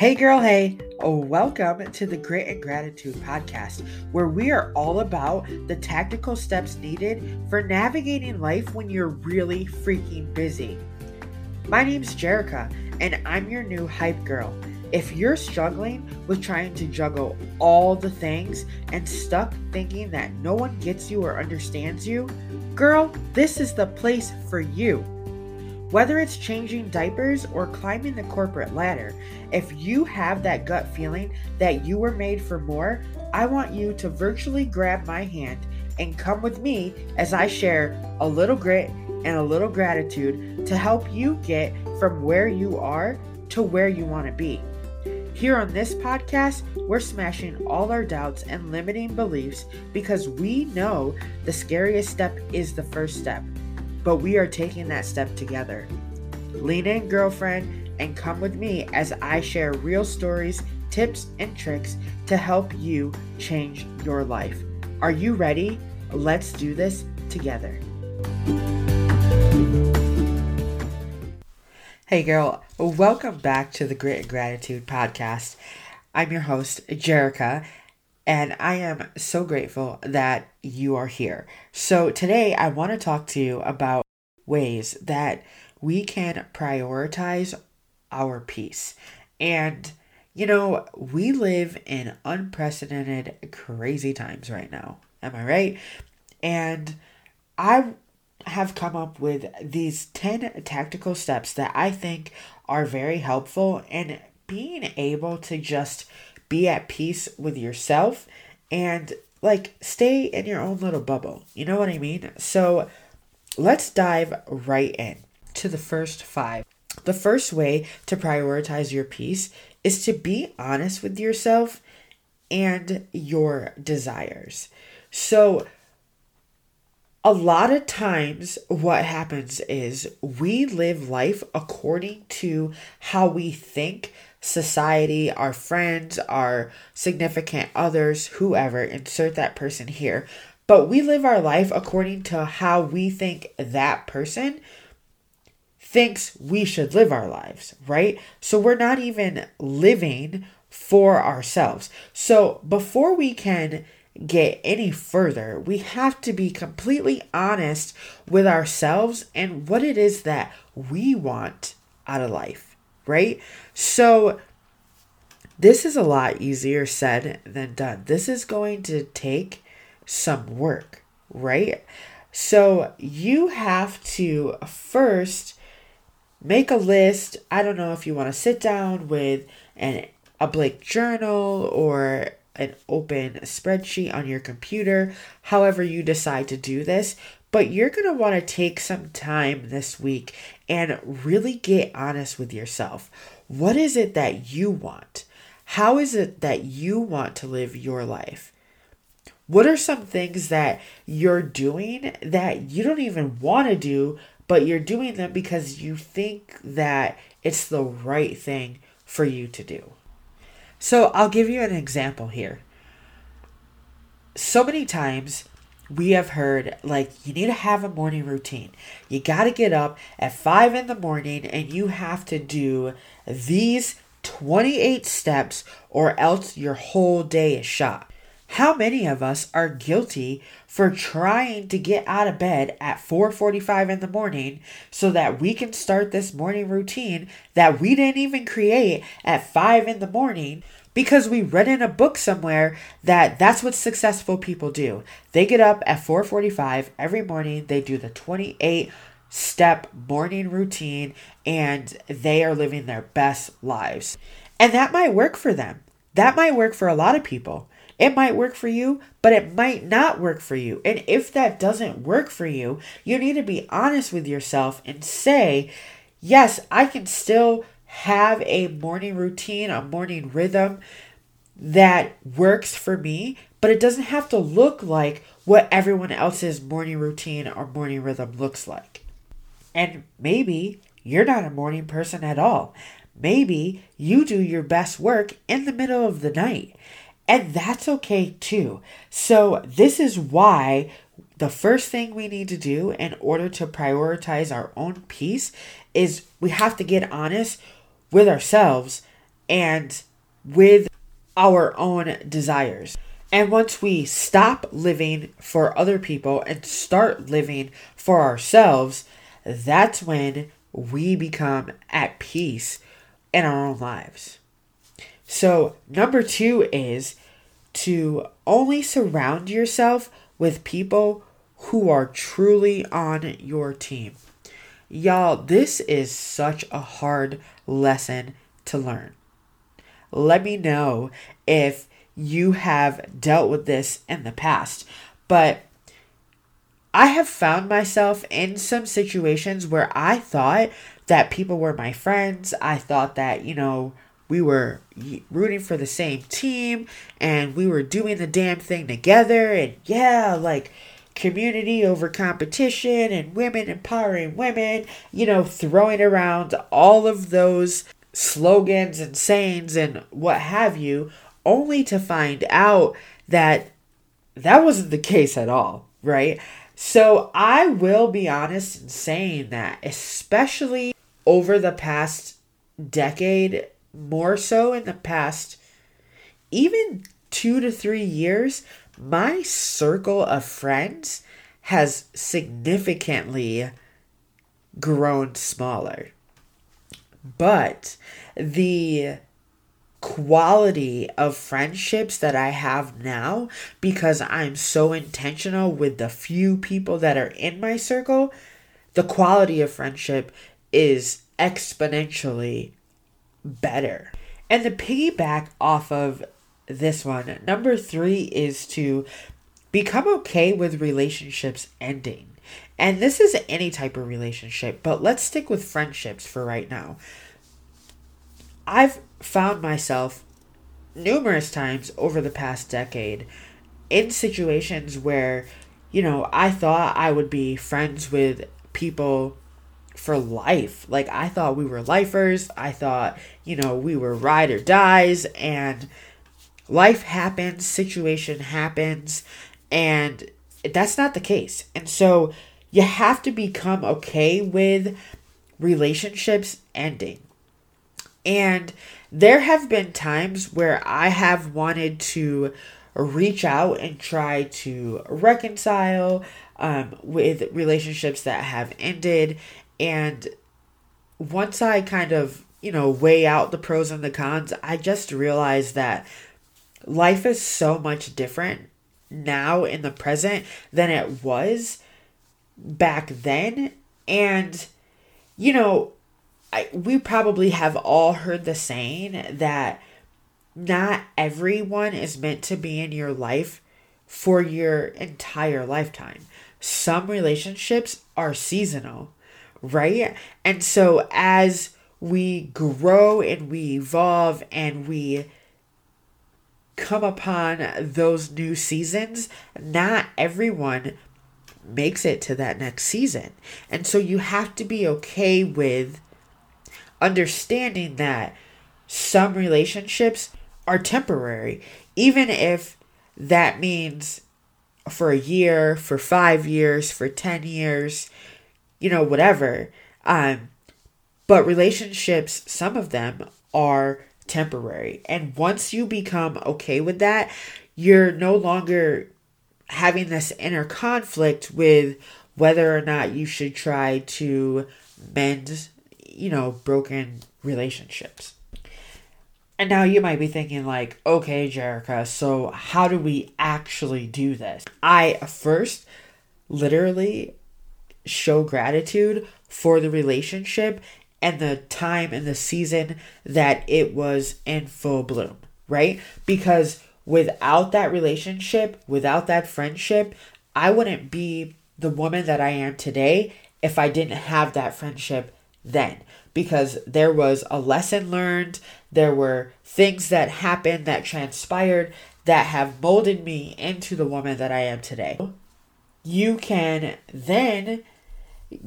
Hey, girl, hey, oh, welcome to the Grit and Gratitude podcast, where we are all about the tactical steps needed for navigating life when you're really freaking busy. My name's Jerica, and I'm your new hype girl. If you're struggling with trying to juggle all the things and stuck thinking that no one gets you or understands you, girl, this is the place for you. Whether it's changing diapers or climbing the corporate ladder, if you have that gut feeling that you were made for more, I want you to virtually grab my hand and come with me as I share a little grit and a little gratitude to help you get from where you are to where you want to be. Here on this podcast, we're smashing all our doubts and limiting beliefs because we know the scariest step is the first step but we are taking that step together. Lean in, girlfriend, and come with me as I share real stories, tips, and tricks to help you change your life. Are you ready? Let's do this together. Hey, girl, welcome back to the Grit and Gratitude podcast. I'm your host, Jerica, and I am so grateful that you are here. So, today I want to talk to you about ways that we can prioritize our peace. And, you know, we live in unprecedented, crazy times right now. Am I right? And I have come up with these 10 tactical steps that I think are very helpful in being able to just be at peace with yourself and like stay in your own little bubble. You know what I mean? So let's dive right in to the first five. The first way to prioritize your peace is to be honest with yourself and your desires. So, a lot of times, what happens is we live life according to how we think society, our friends, our significant others, whoever, insert that person here. But we live our life according to how we think that person thinks we should live our lives, right? So we're not even living for ourselves. So before we can get any further, we have to be completely honest with ourselves and what it is that we want out of life right? So this is a lot easier said than done. This is going to take some work, right? So you have to first make a list. I don't know if you want to sit down with an a blank journal or an open spreadsheet on your computer, however you decide to do this, but you're going to want to take some time this week and really get honest with yourself. What is it that you want? How is it that you want to live your life? What are some things that you're doing that you don't even want to do, but you're doing them because you think that it's the right thing for you to do? So, I'll give you an example here. So many times we have heard like you need to have a morning routine. You got to get up at 5 in the morning and you have to do these 28 steps or else your whole day is shot. How many of us are guilty for trying to get out of bed at 4:45 in the morning so that we can start this morning routine that we didn't even create at 5 in the morning because we read in a book somewhere that that's what successful people do. They get up at 4:45 every morning, they do the 28 step morning routine and they are living their best lives. And that might work for them. That might work for a lot of people. It might work for you, but it might not work for you. And if that doesn't work for you, you need to be honest with yourself and say, yes, I can still have a morning routine, a morning rhythm that works for me, but it doesn't have to look like what everyone else's morning routine or morning rhythm looks like. And maybe you're not a morning person at all. Maybe you do your best work in the middle of the night. And that's okay too. So, this is why the first thing we need to do in order to prioritize our own peace is we have to get honest with ourselves and with our own desires. And once we stop living for other people and start living for ourselves, that's when we become at peace in our own lives. So, number two is to only surround yourself with people who are truly on your team. Y'all, this is such a hard lesson to learn. Let me know if you have dealt with this in the past. But I have found myself in some situations where I thought that people were my friends. I thought that, you know, we were rooting for the same team and we were doing the damn thing together. And yeah, like community over competition and women empowering women, you know, throwing around all of those slogans and sayings and what have you only to find out that that wasn't the case at all, right? So I will be honest in saying that, especially over the past decade, more so in the past even two to three years, my circle of friends has significantly grown smaller. But the quality of friendships that I have now because I'm so intentional with the few people that are in my circle, the quality of friendship is exponentially better. And the piggyback off of this one, number three is to become okay with relationships ending. And this is any type of relationship, but let's stick with friendships for right now. I've found myself numerous times over the past decade in situations where, you know, I thought I would be friends with people for life. Like, I thought we were lifers. I thought, you know, we were ride or dies. And life happens, situation happens. And that's not the case. And so you have to become okay with relationships ending. And there have been times where I have wanted to reach out and try to reconcile um, with relationships that have ended. And once I kind of, you know, weigh out the pros and the cons, I just realized that life is so much different now in the present than it was back then. And, you know, I, we probably have all heard the saying that not everyone is meant to be in your life for your entire lifetime. Some relationships are seasonal, right? And so as we grow and we evolve and we come upon those new seasons, not everyone makes it to that next season. And so you have to be okay with understanding that some relationships are temporary, even if that means for a year, for five years, for 10 years, you know, whatever. Um, but relationships, some of them are temporary. And once you become okay with that, you're no longer having this inner conflict with whether or not you should try to mend you know, broken relationships. And now you might be thinking, like, okay, Jerica, so how do we actually do this? I first literally show gratitude for the relationship and the time and the season that it was in full bloom, right? Because without that relationship, without that friendship, I wouldn't be the woman that I am today if I didn't have that friendship then because there was a lesson learned, there were things that happened that transpired that have molded me into the woman that I am today. You can then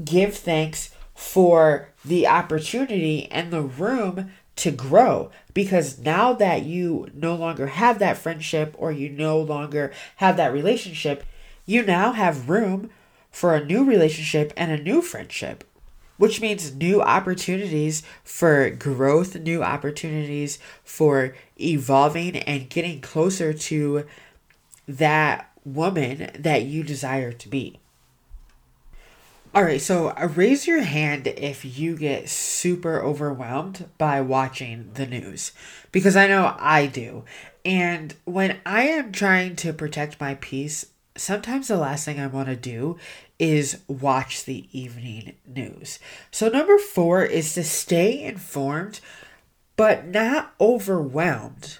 give thanks for the opportunity and the room to grow because now that you no longer have that friendship or you no longer have that relationship, you now have room for a new relationship and a new friendship which means new opportunities for growth, new opportunities for evolving and getting closer to that woman that you desire to be. All right, so uh, raise your hand if you get super overwhelmed by watching the news because I know I do. And when I am trying to protect my peace, sometimes the last thing I want to do is watch the evening news. So, number four is to stay informed but not overwhelmed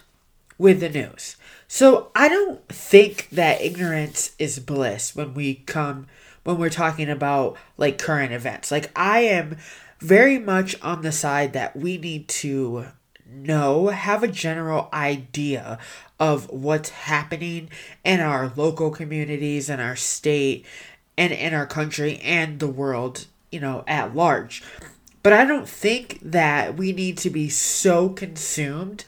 with the news. So, I don't think that ignorance is bliss when we come when we're talking about like current events. Like, I am very much on the side that we need to know, have a general idea of what's happening in our local communities, in our state, and in our country and the world, you know, at large. But I don't think that we need to be so consumed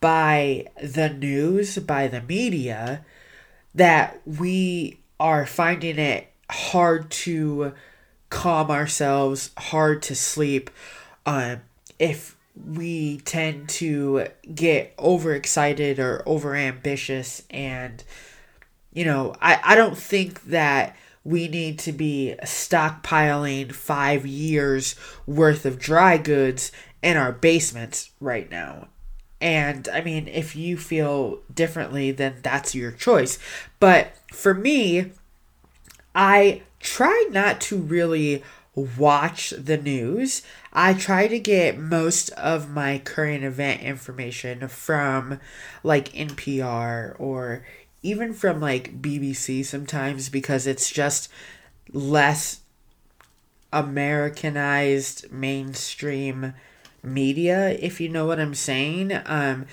by the news, by the media, that we are finding it hard to calm ourselves, hard to sleep. Um, if we tend to get overexcited or overambitious and you know I, I don't think that we need to be stockpiling five years worth of dry goods in our basements right now and i mean if you feel differently then that's your choice but for me i try not to really watch the news. I try to get most of my current event information from like NPR or even from like BBC sometimes because it's just less Americanized mainstream media, if you know what I'm saying. Um,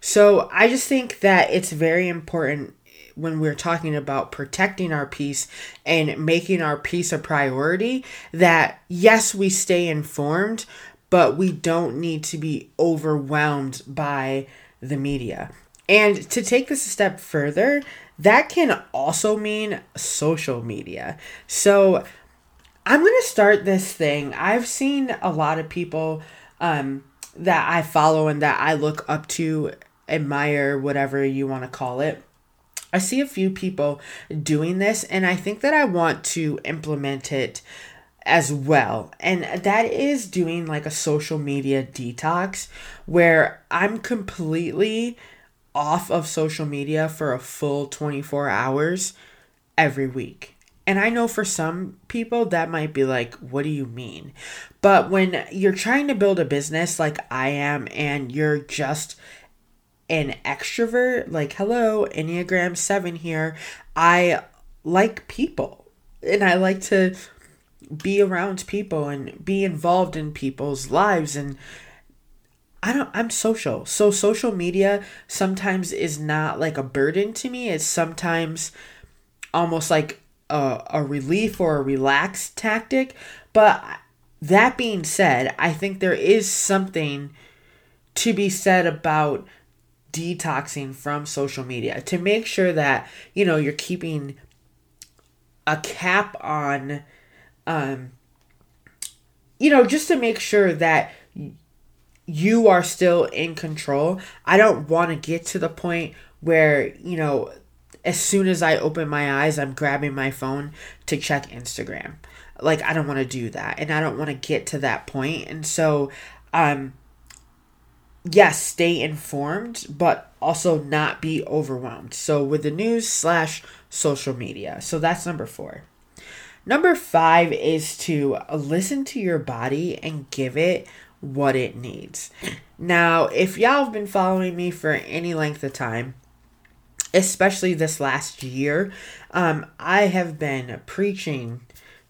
so I just think that it's very important when we're talking about protecting our peace and making our peace a priority that yes, we stay informed, but we don't need to be overwhelmed by the media. And to take this a step further, that can also mean social media. So I'm going to start this thing. I've seen a lot of people um, that I follow and that I look up to, admire, whatever you want to call it I see a few people doing this, and I think that I want to implement it as well. And that is doing like a social media detox where I'm completely off of social media for a full 24 hours every week. And I know for some people that might be like, what do you mean? But when you're trying to build a business like I am and you're just an extrovert, like, hello, Enneagram 7 here, I like people and I like to be around people and be involved in people's lives and I don't I'm social. So social media sometimes is not like a burden to me. It's sometimes almost like a, a relief or a relaxed tactic. But that being said, I think there is something to be said about detoxing from social media to make sure that you know you're keeping a cap on um you know just to make sure that you are still in control. I don't want to get to the point where you know as soon as i open my eyes i'm grabbing my phone to check instagram. Like i don't want to do that and i don't want to get to that point. And so um yes, stay informed, but also not be overwhelmed. So with the news slash social media. So that's number four. Number five is to listen to your body and give it what it needs. Now, if y'all have been following me for any length of time, especially this last year, um, I have been preaching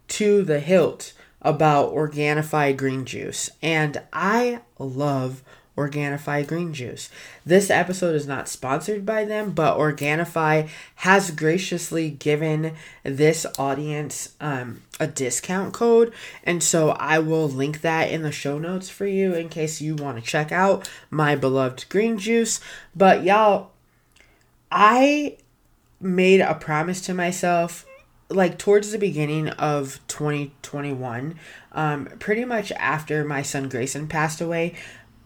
to the hilt about Organifi green juice, and I love Organifi green juice. This episode is not sponsored by them, but Organifi has graciously given this audience um, a discount code, and so I will link that in the show notes for you in case you want to check out my beloved green juice. But y'all, I made a promise to myself like towards the beginning of 2021, um, pretty much after my son Grayson passed away,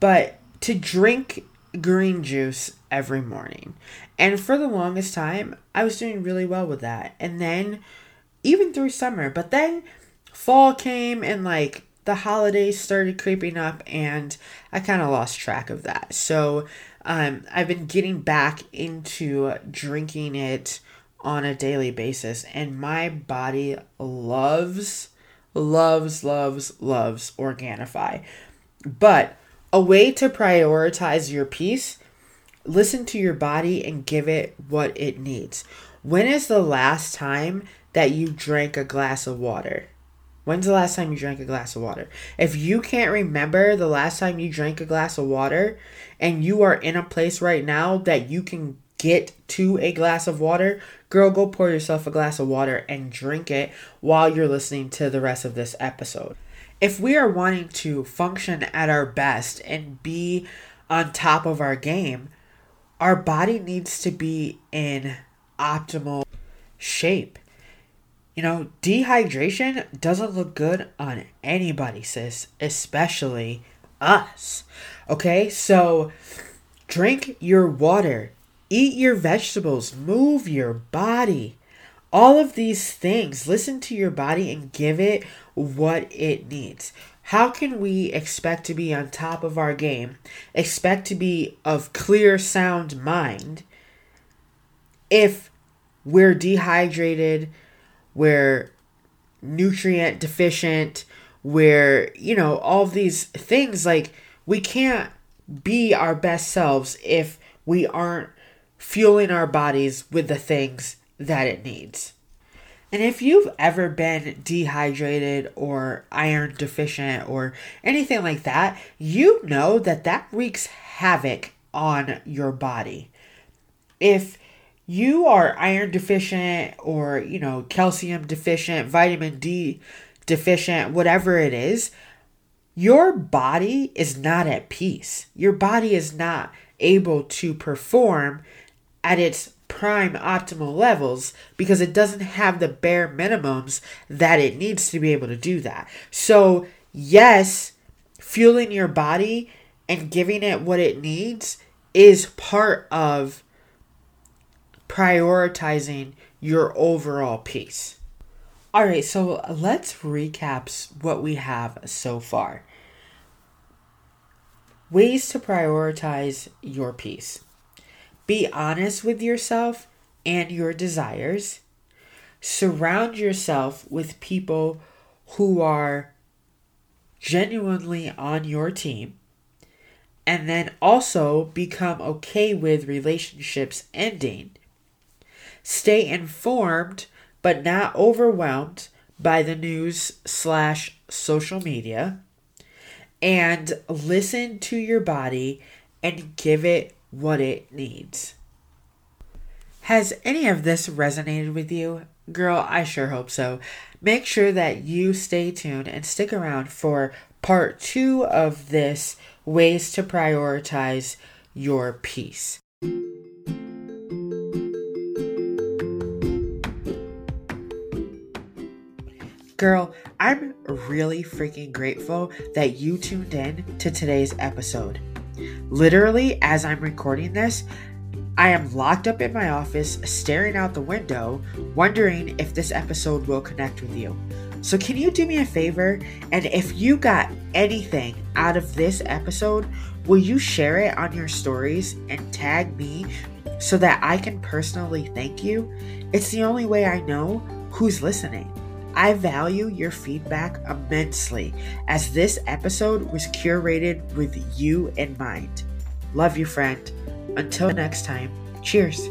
but to drink green juice every morning. And for the longest time, I was doing really well with that. And then even through summer, but then fall came and like the holidays started creeping up and I kind of lost track of that. So um, I've been getting back into drinking it on a daily basis, and my body loves, loves, loves, loves Organifi. But a way to prioritize your peace listen to your body and give it what it needs. When is the last time that you drank a glass of water? When's the last time you drank a glass of water? If you can't remember the last time you drank a glass of water and you are in a place right now that you can get to a glass of water, girl, go pour yourself a glass of water and drink it while you're listening to the rest of this episode. If we are wanting to function at our best and be on top of our game, our body needs to be in optimal shape. You know, dehydration doesn't look good on anybody, sis, especially us. Okay, so drink your water, eat your vegetables, move your body. All of these things, listen to your body and give it what it needs. How can we expect to be on top of our game, expect to be of clear, sound mind, if we're dehydrated, we're nutrient deficient, we're, you know, all these things like we can't be our best selves if we aren't fueling our bodies with the things that it needs. And if you've ever been dehydrated or iron deficient or anything like that, you know that that wreaks havoc on your body. If you are iron deficient or, you know, calcium deficient, vitamin D deficient, whatever it is, your body is not at peace. Your body is not able to perform at its prime optimal levels because it doesn't have the bare minimums that it needs to be able to do that. So, yes, fueling your body and giving it what it needs is part of prioritizing your overall peace. All right, so let's recap what we have so far. Ways to prioritize your peace. Be honest with yourself and your desires. Surround yourself with people who are genuinely on your team. And then also become okay with relationships ending. Stay informed but not overwhelmed by the news slash social media. And listen to your body and give it what it needs. Has any of this resonated with you? Girl, I sure hope so. Make sure that you stay tuned and stick around for part two of this ways to prioritize your peace. Girl, I'm really freaking grateful that you tuned in to today's episode. Literally, as I'm recording this, I am locked up in my office, staring out the window, wondering if this episode will connect with you. So, can you do me a favor? And if you got anything out of this episode, will you share it on your stories and tag me so that I can personally thank you? It's the only way I know who's listening. I value your feedback immensely as this episode was curated with you in mind. Love you, friend. Until next time, cheers.